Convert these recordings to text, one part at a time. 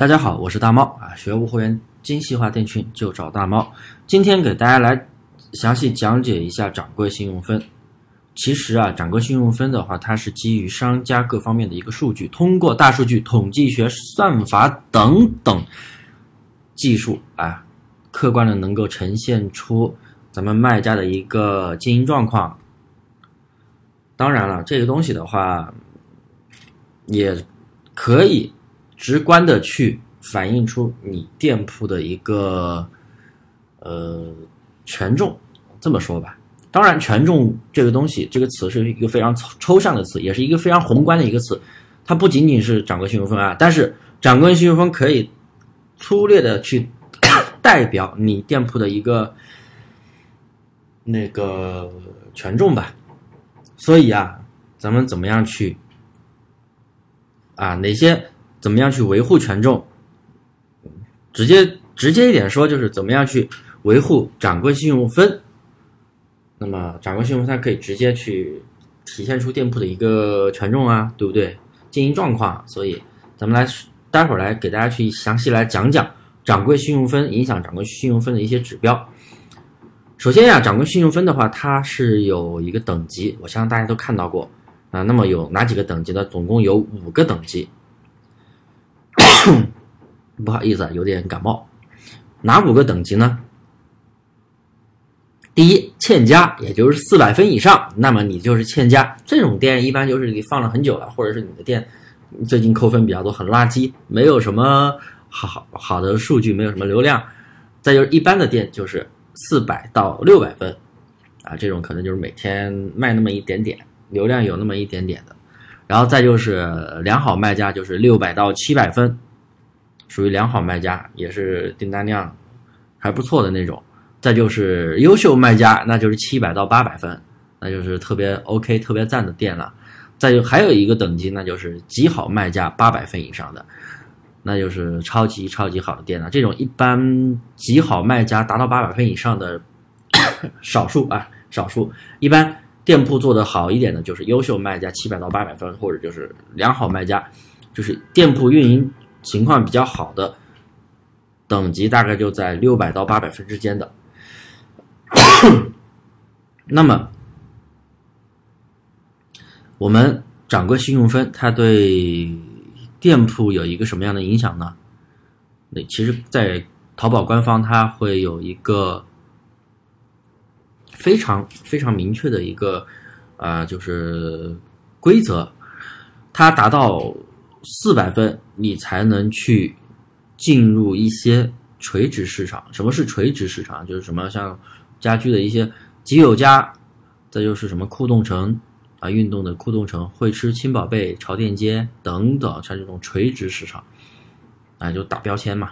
大家好，我是大猫啊，学无货源精细化店群就找大猫。今天给大家来详细讲解一下掌柜信用分。其实啊，掌柜信用分的话，它是基于商家各方面的一个数据，通过大数据、统计学、算法等等技术啊，客观的能够呈现出咱们卖家的一个经营状况。当然了，这个东西的话，也可以直观的去反映出你店铺的一个呃权重。这么说吧，当然，权重这个东西，这个词是一个非常抽象的词，也是一个非常宏观的一个词。它不仅仅是掌柜信用分啊，但是掌柜信用分可以粗略的去 代表你店铺的一个那个权重吧。所以啊，咱们怎么样去啊？哪些怎么样去维护权重？直接直接一点说，就是怎么样去维护掌柜信用分。那么掌柜信用分它可以直接去体现出店铺的一个权重啊，对不对？经营状况。所以咱们来待会儿来给大家去详细来讲讲掌柜信用分影响掌柜信用分的一些指标。首先呀，掌柜信用分的话，它是有一个等级，我相信大家都看到过啊。那么有哪几个等级呢？总共有五个等级。不好意思啊，有点感冒。哪五个等级呢？第一，欠佳，也就是四百分以上，那么你就是欠佳。这种店一般就是你放了很久了，或者是你的店最近扣分比较多，很垃圾，没有什么好好的数据，没有什么流量。再就是一般的店就是四百到六百分，啊，这种可能就是每天卖那么一点点，流量有那么一点点的。然后再就是良好卖家，就是六百到七百分，属于良好卖家，也是订单量还不错的那种。再就是优秀卖家，那就是七百到八百分，那就是特别 OK、特别赞的店了。再就还有一个等级，那就是极好卖家八百分以上的，那就是超级超级好的店了。这种一般极好卖家达到八百分以上的 少数啊，少数。一般店铺做的好一点的，就是优秀卖家七百到八百分，或者就是良好卖家，就是店铺运营情况比较好的等级，大概就在六百到八百分之间的。那么，我们掌柜信用分，它对店铺有一个什么样的影响呢？那其实，在淘宝官方，它会有一个非常非常明确的一个啊，就是规则，它达到四百分，你才能去进入一些垂直市场。什么是垂直市场？就是什么像。家居的一些极有家，再就是什么酷动城啊，运动的酷动城、汇吃、轻宝贝、潮店街等等，像这种垂直市场，啊，就打标签嘛。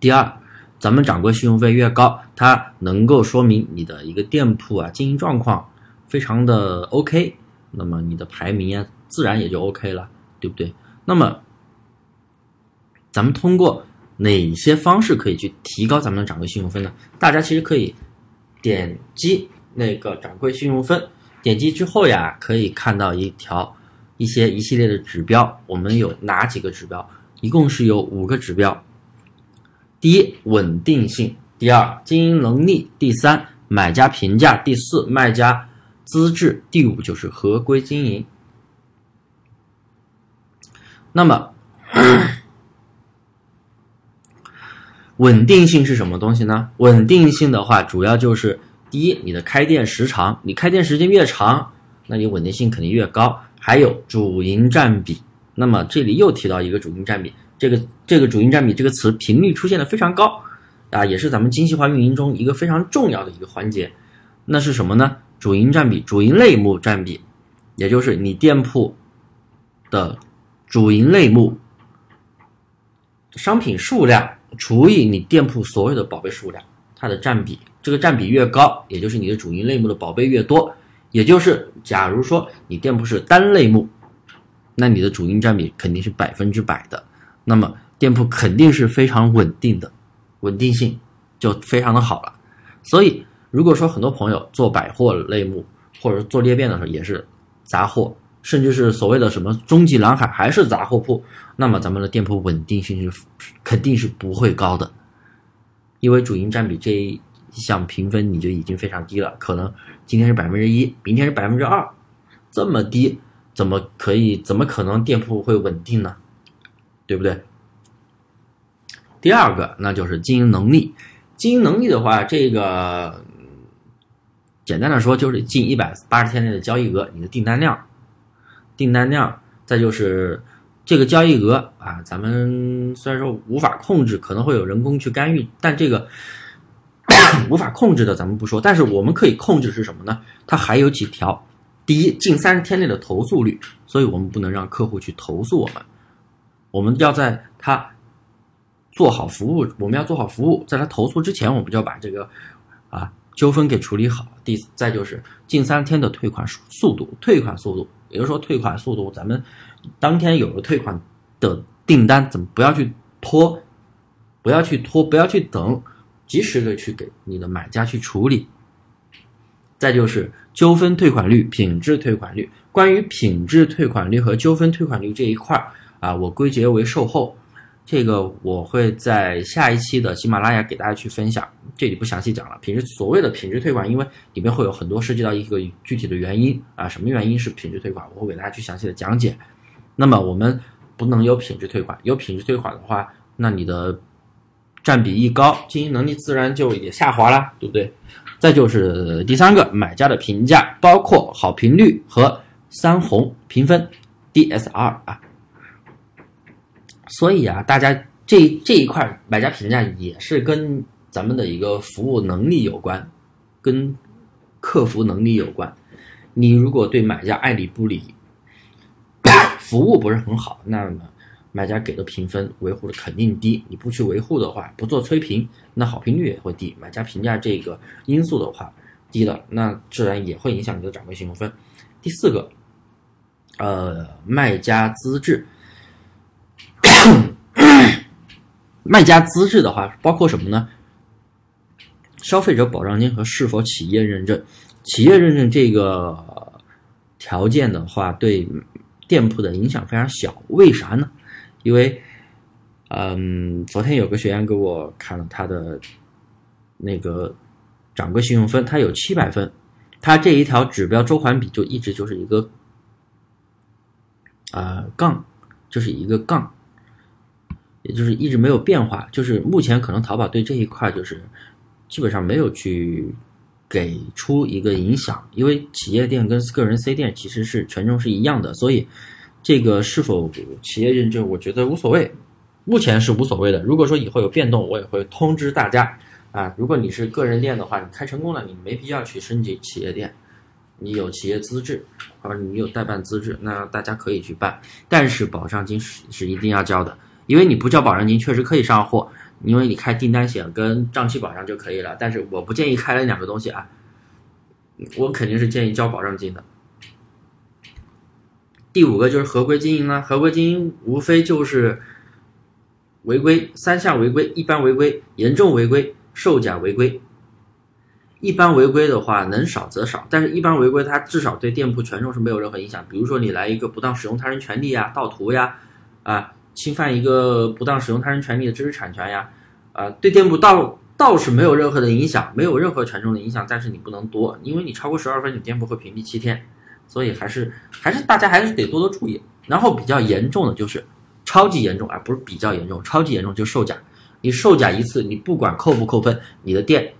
第二，咱们掌柜信用费越高，它能够说明你的一个店铺啊经营状况非常的 OK，那么你的排名啊自然也就 OK 了，对不对？那么咱们通过。哪些方式可以去提高咱们的掌柜信用分呢？大家其实可以点击那个掌柜信用分，点击之后呀，可以看到一条一些一系列的指标。我们有哪几个指标？一共是有五个指标。第一，稳定性；第二，经营能力；第三，买家评价；第四，卖家资质；第五，就是合规经营。那么。稳定性是什么东西呢？稳定性的话，主要就是第一，你的开店时长，你开店时间越长，那你稳定性肯定越高。还有主营占比，那么这里又提到一个主营占比，这个这个主营占比这个词频率出现的非常高啊，也是咱们精细化运营中一个非常重要的一个环节。那是什么呢？主营占比，主营类目占比，也就是你店铺的主营类目商品数量。除以你店铺所有的宝贝数量，它的占比，这个占比越高，也就是你的主营类目的宝贝越多，也就是假如说你店铺是单类目，那你的主营占比肯定是百分之百的，那么店铺肯定是非常稳定的，稳定性就非常的好了。所以如果说很多朋友做百货类目或者做裂变的时候也是杂货，甚至是所谓的什么终极蓝海还是杂货铺，那么咱们的店铺稳定性是肯定是不会高的，因为主营占比这一项评分你就已经非常低了，可能今天是百分之一，明天是百分之二，这么低，怎么可以？怎么可能店铺会稳定呢？对不对？第二个，那就是经营能力。经营能力的话，这个简单的说就是近一百八十天内的交易额，你的订单量。订单量，再就是这个交易额啊，咱们虽然说无法控制，可能会有人工去干预，但这个 无法控制的咱们不说，但是我们可以控制是什么呢？它还有几条：第一，近三十天内的投诉率，所以我们不能让客户去投诉我们，我们要在他做好服务，我们要做好服务，在他投诉之前，我们就要把这个啊纠纷给处理好。第再就是近三天的退款速度，退款速度。也就是说，退款速度，咱们当天有了退款的订单，怎么不要去拖，不要去拖，不要去等，及时的去给你的买家去处理。再就是纠纷退款率、品质退款率。关于品质退款率和纠纷退款率这一块儿啊，我归结为售后。这个我会在下一期的喜马拉雅给大家去分享，这里不详细讲了。品质所谓的品质退款，因为里面会有很多涉及到一个具体的原因啊，什么原因是品质退款，我会给大家去详细的讲解。那么我们不能有品质退款，有品质退款的话，那你的占比一高，经营能力自然就也下滑了，对不对？再就是第三个，买家的评价，包括好评率和三红评分 DSR 啊。所以啊，大家这这一块买家评价也是跟咱们的一个服务能力有关，跟客服能力有关。你如果对买家爱理不理，服务不是很好，那么买家给的评分维护的肯定低。你不去维护的话，不做催评，那好评率也会低。买家评价这个因素的话低了，那自然也会影响你的掌柜信用分。第四个，呃，卖家资质。卖家资质的话，包括什么呢？消费者保障金和是否企业认证。企业认证这个条件的话，对店铺的影响非常小。为啥呢？因为，嗯，昨天有个学员给我看了他的那个掌柜信用分，他有七百分，他这一条指标周环比就一直就是一个啊杠，就是一个杠。也就是一直没有变化，就是目前可能淘宝对这一块就是基本上没有去给出一个影响，因为企业店跟个人 C 店其实是权重是一样的，所以这个是否企业认证，我觉得无所谓，目前是无所谓的。如果说以后有变动，我也会通知大家啊。如果你是个人店的话，你开成功了，你没必要去升级企业店，你有企业资质或者你有代办资质，那大家可以去办，但是保障金是是一定要交的。因为你不交保证金，确实可以上货，因为你开订单险跟账期保障就可以了。但是我不建议开了两个东西啊，我肯定是建议交保证金的。第五个就是合规经营呢，合规经营无非就是违规三项违规：一般违规、严重违规、售假违规。一般违规的话能少则少，但是一般违规它至少对店铺权重是没有任何影响。比如说你来一个不当使用他人权利呀、盗图呀，啊。侵犯一个不当使用他人权利的知识产权呀，啊，对店铺倒倒是没有任何的影响，没有任何权重的影响，但是你不能多，因为你超过十二分，你店铺会屏蔽七天，所以还是还是大家还是得多多注意。然后比较严重的就是超级严重，而不是比较严重，超级严重就售假，你售假一次，你不管扣不扣分，你的店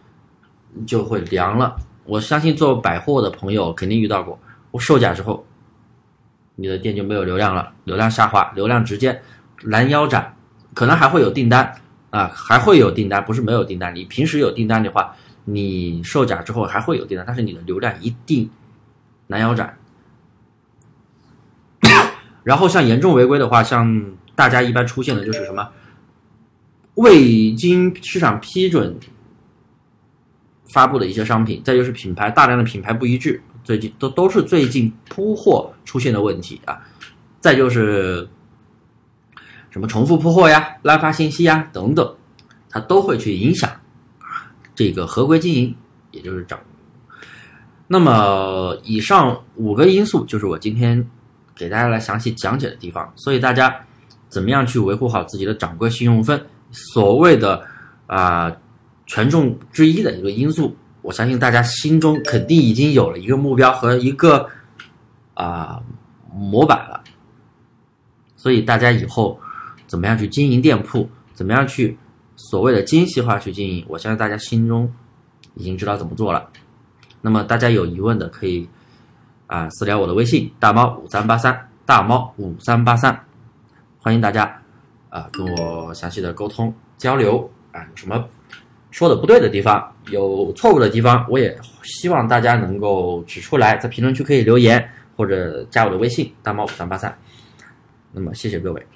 就会凉了。我相信做百货的朋友肯定遇到过，我售假之后，你的店就没有流量了，流量下滑，流量直接。拦腰斩，可能还会有订单啊，还会有订单，不是没有订单。你平时有订单的话，你售假之后还会有订单，但是你的流量一定拦腰斩。然后像严重违规的话，像大家一般出现的就是什么未经市场批准发布的一些商品，再就是品牌大量的品牌不一致，最近都都是最近铺货出现的问题啊。再就是。什么重复铺货呀、滥发信息呀等等，它都会去影响这个合规经营，也就是涨。那么以上五个因素就是我今天给大家来详细讲解的地方。所以大家怎么样去维护好自己的掌柜信用分？所谓的啊权重之一的一个因素，我相信大家心中肯定已经有了一个目标和一个啊模板了。所以大家以后怎么样去经营店铺，怎么样去所谓的精细化去经营，我相信大家心中已经知道怎么做了。那么大家有疑问的可以啊私聊我的微信大猫五三八三大猫五三八三，欢迎大家啊跟我详细的沟通交流啊，有什么说的不对的地方，有错误的地方，我也希望大家能够指出来，在评论区可以留言或者加我的微信大猫五三八三。那么谢谢各位。